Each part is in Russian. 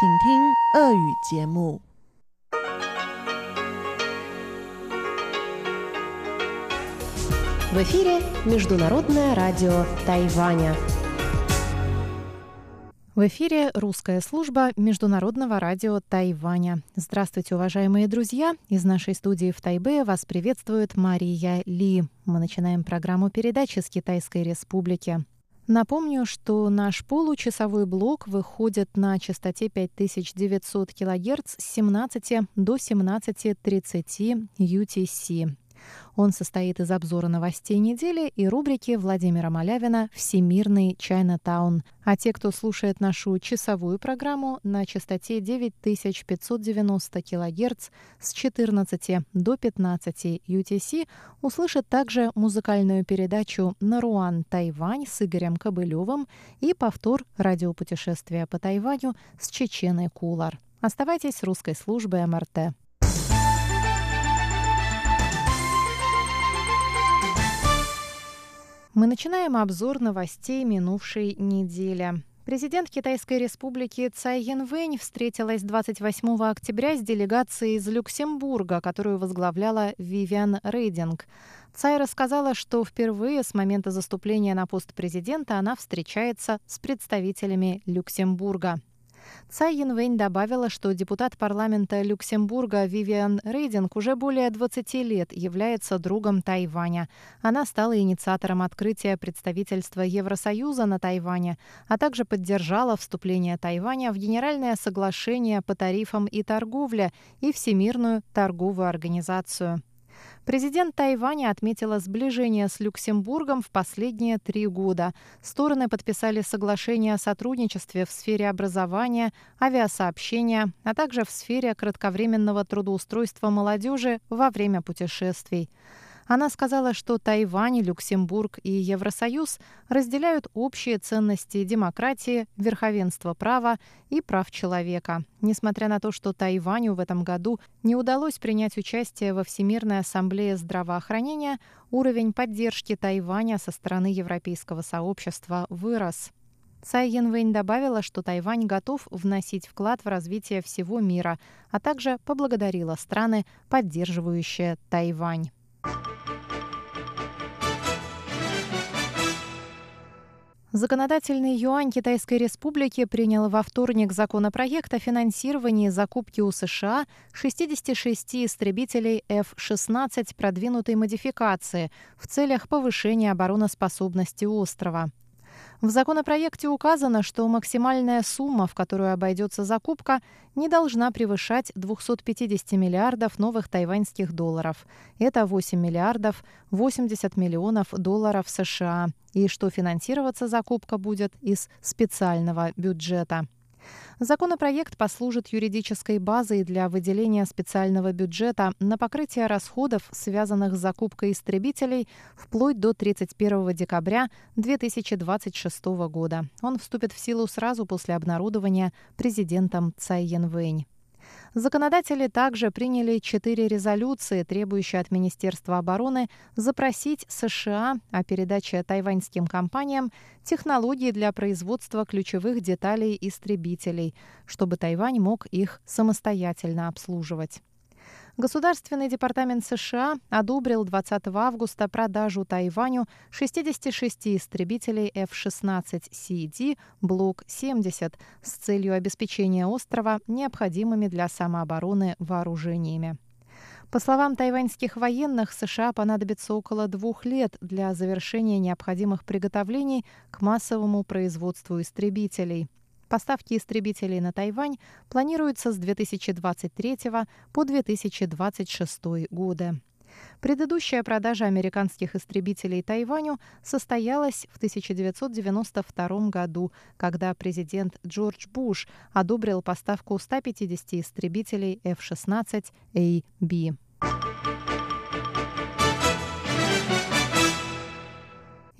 В эфире Международное радио Тайваня. В эфире русская служба Международного радио Тайваня. Здравствуйте, уважаемые друзья! Из нашей студии в Тайбе вас приветствует Мария Ли. Мы начинаем программу передачи с Китайской Республики. Напомню, что наш получасовой блок выходит на частоте 5900 кГц с 17 до 17.30 UTC. Он состоит из обзора новостей недели и рубрики Владимира Малявина «Всемирный Чайнатаун». А те, кто слушает нашу часовую программу на частоте 9590 кГц с 14 до 15 UTC, услышат также музыкальную передачу «Наруан Тайвань» с Игорем Кобылевым и повтор радиопутешествия по Тайваню с Чеченой Кулар. Оставайтесь с русской службой МРТ. Мы начинаем обзор новостей минувшей недели. Президент Китайской республики Цай Янвэнь встретилась 28 октября с делегацией из Люксембурга, которую возглавляла Вивиан Рейдинг. Цай рассказала, что впервые с момента заступления на пост президента она встречается с представителями Люксембурга. Цай Янвэнь добавила, что депутат парламента Люксембурга Вивиан Рейдинг уже более 20 лет является другом Тайваня. Она стала инициатором открытия представительства Евросоюза на Тайване, а также поддержала вступление Тайваня в Генеральное соглашение по тарифам и торговле и Всемирную торговую организацию. Президент Тайваня отметила сближение с Люксембургом в последние три года. Стороны подписали соглашение о сотрудничестве в сфере образования, авиасообщения, а также в сфере кратковременного трудоустройства молодежи во время путешествий. Она сказала, что Тайвань, Люксембург и Евросоюз разделяют общие ценности демократии, верховенства права и прав человека. Несмотря на то, что Тайваню в этом году не удалось принять участие во Всемирной ассамблее здравоохранения, уровень поддержки Тайваня со стороны европейского сообщества вырос. Цай Янвэнь добавила, что Тайвань готов вносить вклад в развитие всего мира, а также поблагодарила страны, поддерживающие Тайвань. Законодательный юань Китайской Республики принял во вторник законопроект о финансировании закупки у США 66 истребителей F-16 продвинутой модификации в целях повышения обороноспособности острова. В законопроекте указано, что максимальная сумма, в которую обойдется закупка, не должна превышать 250 миллиардов новых тайваньских долларов. Это 8 миллиардов 80 миллионов долларов США. И что финансироваться закупка будет из специального бюджета. Законопроект послужит юридической базой для выделения специального бюджета на покрытие расходов, связанных с закупкой истребителей, вплоть до 31 декабря 2026 года. Он вступит в силу сразу после обнародования президентом Цай Янвэнь. Законодатели также приняли четыре резолюции, требующие от Министерства обороны запросить США о передаче тайваньским компаниям технологий для производства ключевых деталей истребителей, чтобы Тайвань мог их самостоятельно обслуживать. Государственный департамент США одобрил 20 августа продажу Тайваню 66 истребителей F-16CD Block 70 с целью обеспечения острова необходимыми для самообороны вооружениями. По словам тайваньских военных, США понадобится около двух лет для завершения необходимых приготовлений к массовому производству истребителей. Поставки истребителей на Тайвань планируются с 2023 по 2026 годы. Предыдущая продажа американских истребителей Тайваню состоялась в 1992 году, когда президент Джордж Буш одобрил поставку 150 истребителей F-16A-B.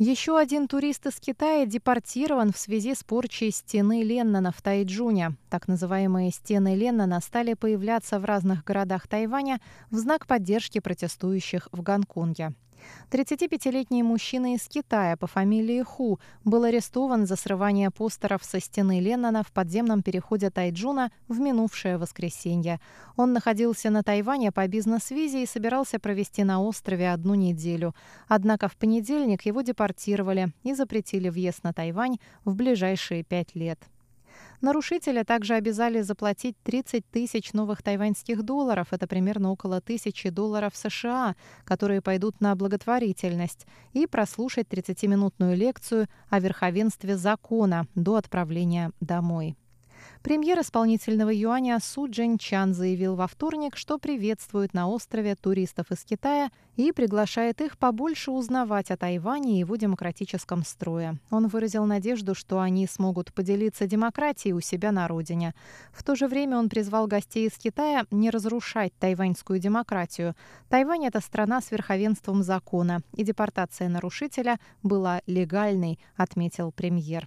Еще один турист из Китая депортирован в связи с порчей стены Леннона в Тайджуне. Так называемые стены Леннона стали появляться в разных городах Тайваня в знак поддержки протестующих в Гонконге. 35-летний мужчина из Китая по фамилии Ху был арестован за срывание постеров со стены Леннона в подземном переходе Тайджуна в минувшее воскресенье. Он находился на Тайване по бизнес-визе и собирался провести на острове одну неделю. Однако в понедельник его депортировали и запретили въезд на Тайвань в ближайшие пять лет. Нарушителя также обязали заплатить 30 тысяч новых тайваньских долларов, это примерно около тысячи долларов США, которые пойдут на благотворительность, и прослушать 30-минутную лекцию о верховенстве закона до отправления домой. Премьер исполнительного юаня Су Джин Чан заявил во вторник, что приветствует на острове туристов из Китая и приглашает их побольше узнавать о Тайване и его демократическом строе. Он выразил надежду, что они смогут поделиться демократией у себя на родине. В то же время он призвал гостей из Китая не разрушать тайваньскую демократию. Тайвань – это страна с верховенством закона, и депортация нарушителя была легальной, отметил премьер.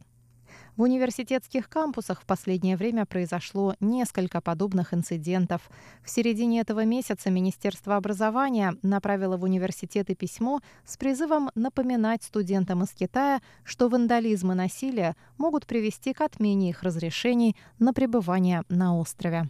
В университетских кампусах в последнее время произошло несколько подобных инцидентов. В середине этого месяца Министерство образования направило в университеты письмо с призывом напоминать студентам из Китая, что вандализм и насилие могут привести к отмене их разрешений на пребывание на острове.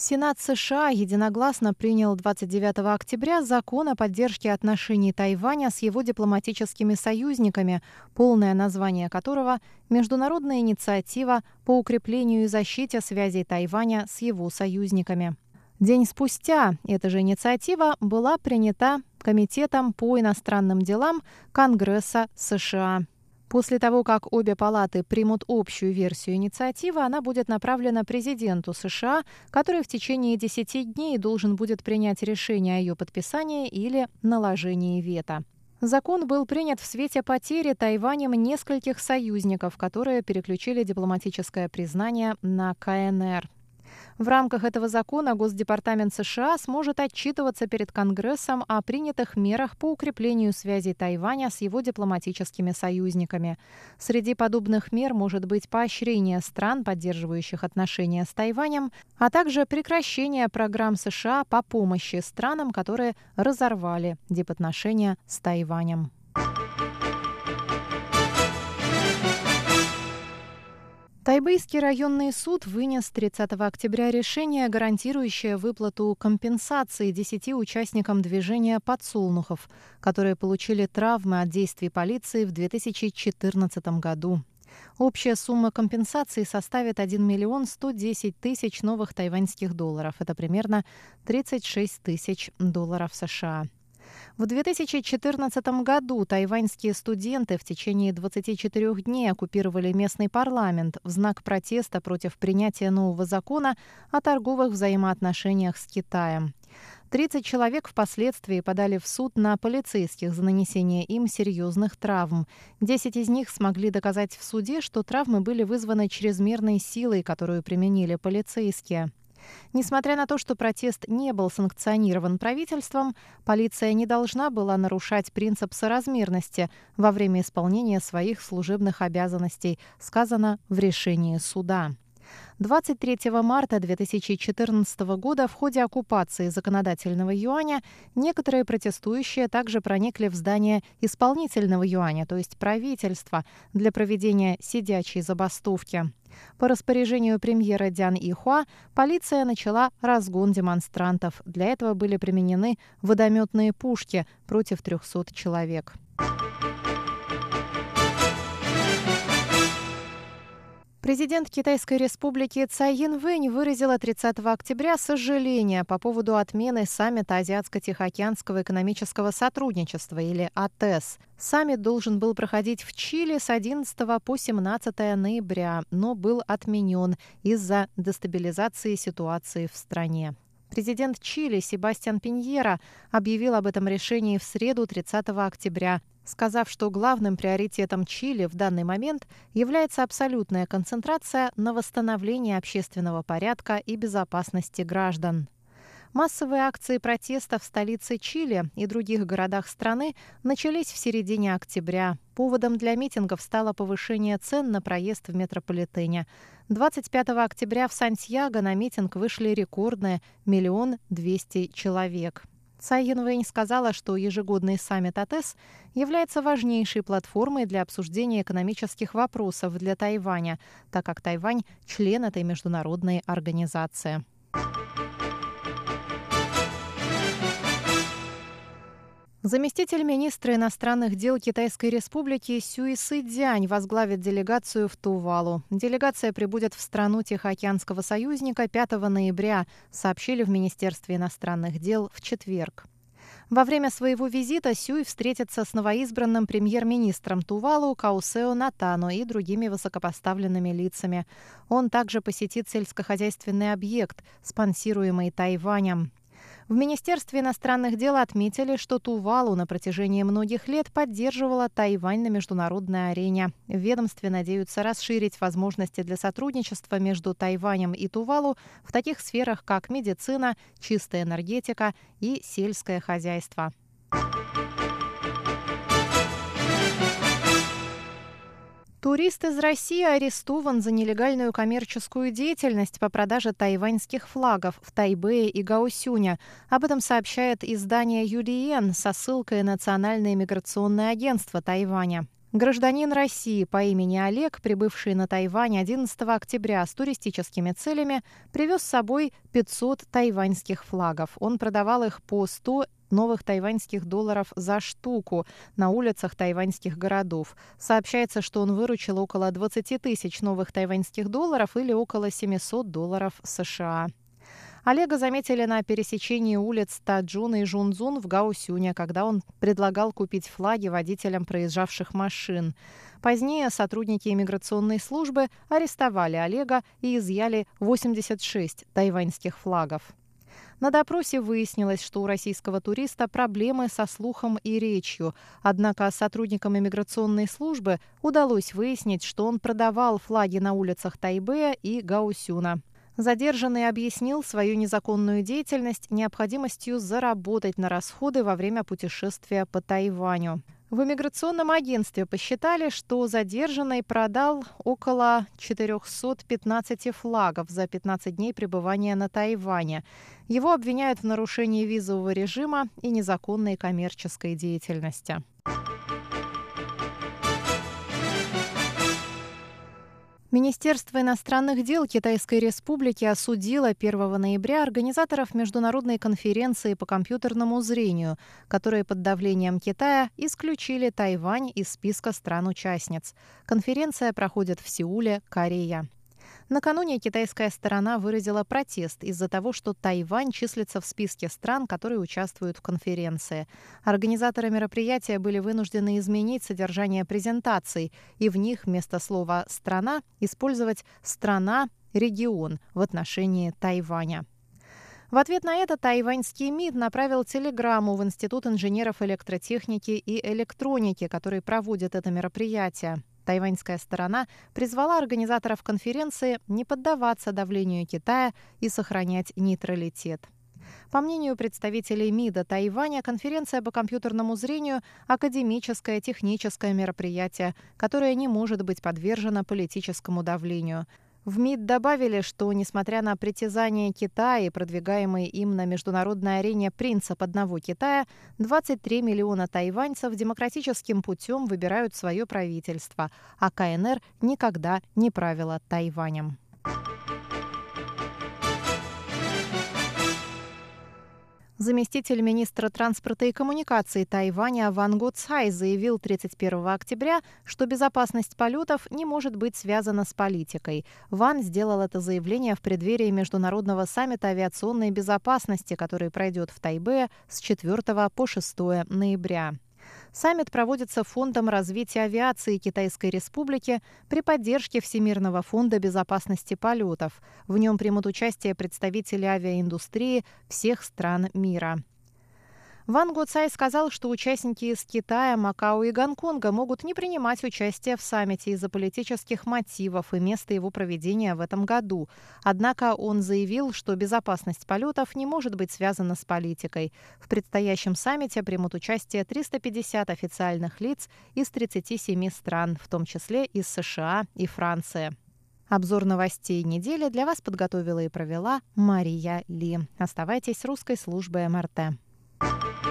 Сенат США единогласно принял 29 октября закон о поддержке отношений Тайваня с его дипломатическими союзниками, полное название которого – Международная инициатива по укреплению и защите связей Тайваня с его союзниками. День спустя эта же инициатива была принята Комитетом по иностранным делам Конгресса США. После того, как обе палаты примут общую версию инициативы, она будет направлена президенту США, который в течение 10 дней должен будет принять решение о ее подписании или наложении вето. Закон был принят в свете потери Тайванем нескольких союзников, которые переключили дипломатическое признание на КНР. В рамках этого закона Госдепартамент США сможет отчитываться перед Конгрессом о принятых мерах по укреплению связей Тайваня с его дипломатическими союзниками. Среди подобных мер может быть поощрение стран, поддерживающих отношения с Тайванем, а также прекращение программ США по помощи странам, которые разорвали дипотношения с Тайванем. Тайбэйский районный суд вынес 30 октября решение, гарантирующее выплату компенсации 10 участникам движения подсолнухов, которые получили травмы от действий полиции в 2014 году. Общая сумма компенсации составит 1 миллион 110 тысяч новых тайваньских долларов. Это примерно 36 тысяч долларов США. В 2014 году тайваньские студенты в течение 24 дней оккупировали местный парламент в знак протеста против принятия нового закона о торговых взаимоотношениях с Китаем. 30 человек впоследствии подали в суд на полицейских за нанесение им серьезных травм. 10 из них смогли доказать в суде, что травмы были вызваны чрезмерной силой, которую применили полицейские. Несмотря на то, что протест не был санкционирован правительством, полиция не должна была нарушать принцип соразмерности во время исполнения своих служебных обязанностей, сказано в решении суда. 23 марта 2014 года в ходе оккупации законодательного юаня некоторые протестующие также проникли в здание исполнительного юаня, то есть правительства, для проведения сидячей забастовки. По распоряжению премьера Дян Ихуа полиция начала разгон демонстрантов. Для этого были применены водометные пушки против 300 человек. Президент Китайской республики Цай Янвэнь выразила 30 октября сожаление по поводу отмены саммита Азиатско-Тихоокеанского экономического сотрудничества или АТЭС. Саммит должен был проходить в Чили с 11 по 17 ноября, но был отменен из-за дестабилизации ситуации в стране. Президент Чили Себастьян Пиньера объявил об этом решении в среду 30 октября сказав, что главным приоритетом Чили в данный момент является абсолютная концентрация на восстановлении общественного порядка и безопасности граждан. Массовые акции протеста в столице Чили и других городах страны начались в середине октября. Поводом для митингов стало повышение цен на проезд в метрополитене. 25 октября в Сантьяго на митинг вышли рекордные миллион двести человек. Цай Янвэнь сказала, что ежегодный саммит АТЭС является важнейшей платформой для обсуждения экономических вопросов для Тайваня, так как Тайвань – член этой международной организации. Заместитель министра иностранных дел Китайской республики Сюй Сыдзянь возглавит делегацию в Тувалу. Делегация прибудет в страну Тихоокеанского союзника 5 ноября, сообщили в Министерстве иностранных дел в четверг. Во время своего визита Сюй встретится с новоизбранным премьер-министром Тувалу Каусео Натано и другими высокопоставленными лицами. Он также посетит сельскохозяйственный объект, спонсируемый Тайванем. В Министерстве иностранных дел отметили, что Тувалу на протяжении многих лет поддерживала Тайвань на международной арене. В ведомстве надеются расширить возможности для сотрудничества между Тайванем и Тувалу в таких сферах, как медицина, чистая энергетика и сельское хозяйство. Турист из России арестован за нелегальную коммерческую деятельность по продаже тайваньских флагов в Тайбэе и Гаусюне. Об этом сообщает издание Юлиен со ссылкой на Национальное миграционное агентство Тайваня. Гражданин России по имени Олег, прибывший на Тайвань 11 октября с туристическими целями, привез с собой 500 тайваньских флагов. Он продавал их по 100 новых тайваньских долларов за штуку на улицах тайваньских городов. Сообщается, что он выручил около 20 тысяч новых тайваньских долларов или около 700 долларов США. Олега заметили на пересечении улиц Таджуна и Жунзун в Гаусюне, когда он предлагал купить флаги водителям проезжавших машин. Позднее сотрудники иммиграционной службы арестовали Олега и изъяли 86 тайваньских флагов. На допросе выяснилось, что у российского туриста проблемы со слухом и речью. Однако сотрудникам иммиграционной службы удалось выяснить, что он продавал флаги на улицах Тайбэя и Гаусюна. Задержанный объяснил свою незаконную деятельность необходимостью заработать на расходы во время путешествия по Тайваню. В иммиграционном агентстве посчитали, что задержанный продал около 415 флагов за 15 дней пребывания на Тайване. Его обвиняют в нарушении визового режима и незаконной коммерческой деятельности. Министерство иностранных дел Китайской Республики осудило 1 ноября организаторов международной конференции по компьютерному зрению, которые под давлением Китая исключили Тайвань из списка стран-участниц. Конференция проходит в Сеуле, Корея. Накануне китайская сторона выразила протест из-за того, что Тайвань числится в списке стран, которые участвуют в конференции. Организаторы мероприятия были вынуждены изменить содержание презентаций и в них вместо слова «страна» использовать «страна», «регион» в отношении Тайваня. В ответ на это тайваньский МИД направил телеграмму в Институт инженеров электротехники и электроники, который проводит это мероприятие. Тайваньская сторона призвала организаторов конференции не поддаваться давлению Китая и сохранять нейтралитет. По мнению представителей МИДа Тайваня, конференция по компьютерному зрению – академическое техническое мероприятие, которое не может быть подвержено политическому давлению – в МИД добавили, что, несмотря на притязания Китая и продвигаемый им на международной арене принцип одного Китая, 23 миллиона тайваньцев демократическим путем выбирают свое правительство, а КНР никогда не правила Тайванем. Заместитель министра транспорта и коммуникаций Тайваня Ван Го Цай заявил 31 октября, что безопасность полетов не может быть связана с политикой. Ван сделал это заявление в преддверии Международного саммита авиационной безопасности, который пройдет в Тайбе с 4 по 6 ноября. Саммит проводится Фондом развития авиации Китайской Республики при поддержке Всемирного фонда безопасности полетов. В нем примут участие представители авиаиндустрии всех стран мира. Ван Гоцай сказал, что участники из Китая, Макао и Гонконга могут не принимать участие в саммите из-за политических мотивов и места его проведения в этом году. Однако он заявил, что безопасность полетов не может быть связана с политикой. В предстоящем саммите примут участие 350 официальных лиц из 37 стран, в том числе из США и Франции. Обзор новостей недели для вас подготовила и провела Мария Ли. Оставайтесь с русской службой МРТ. Thank you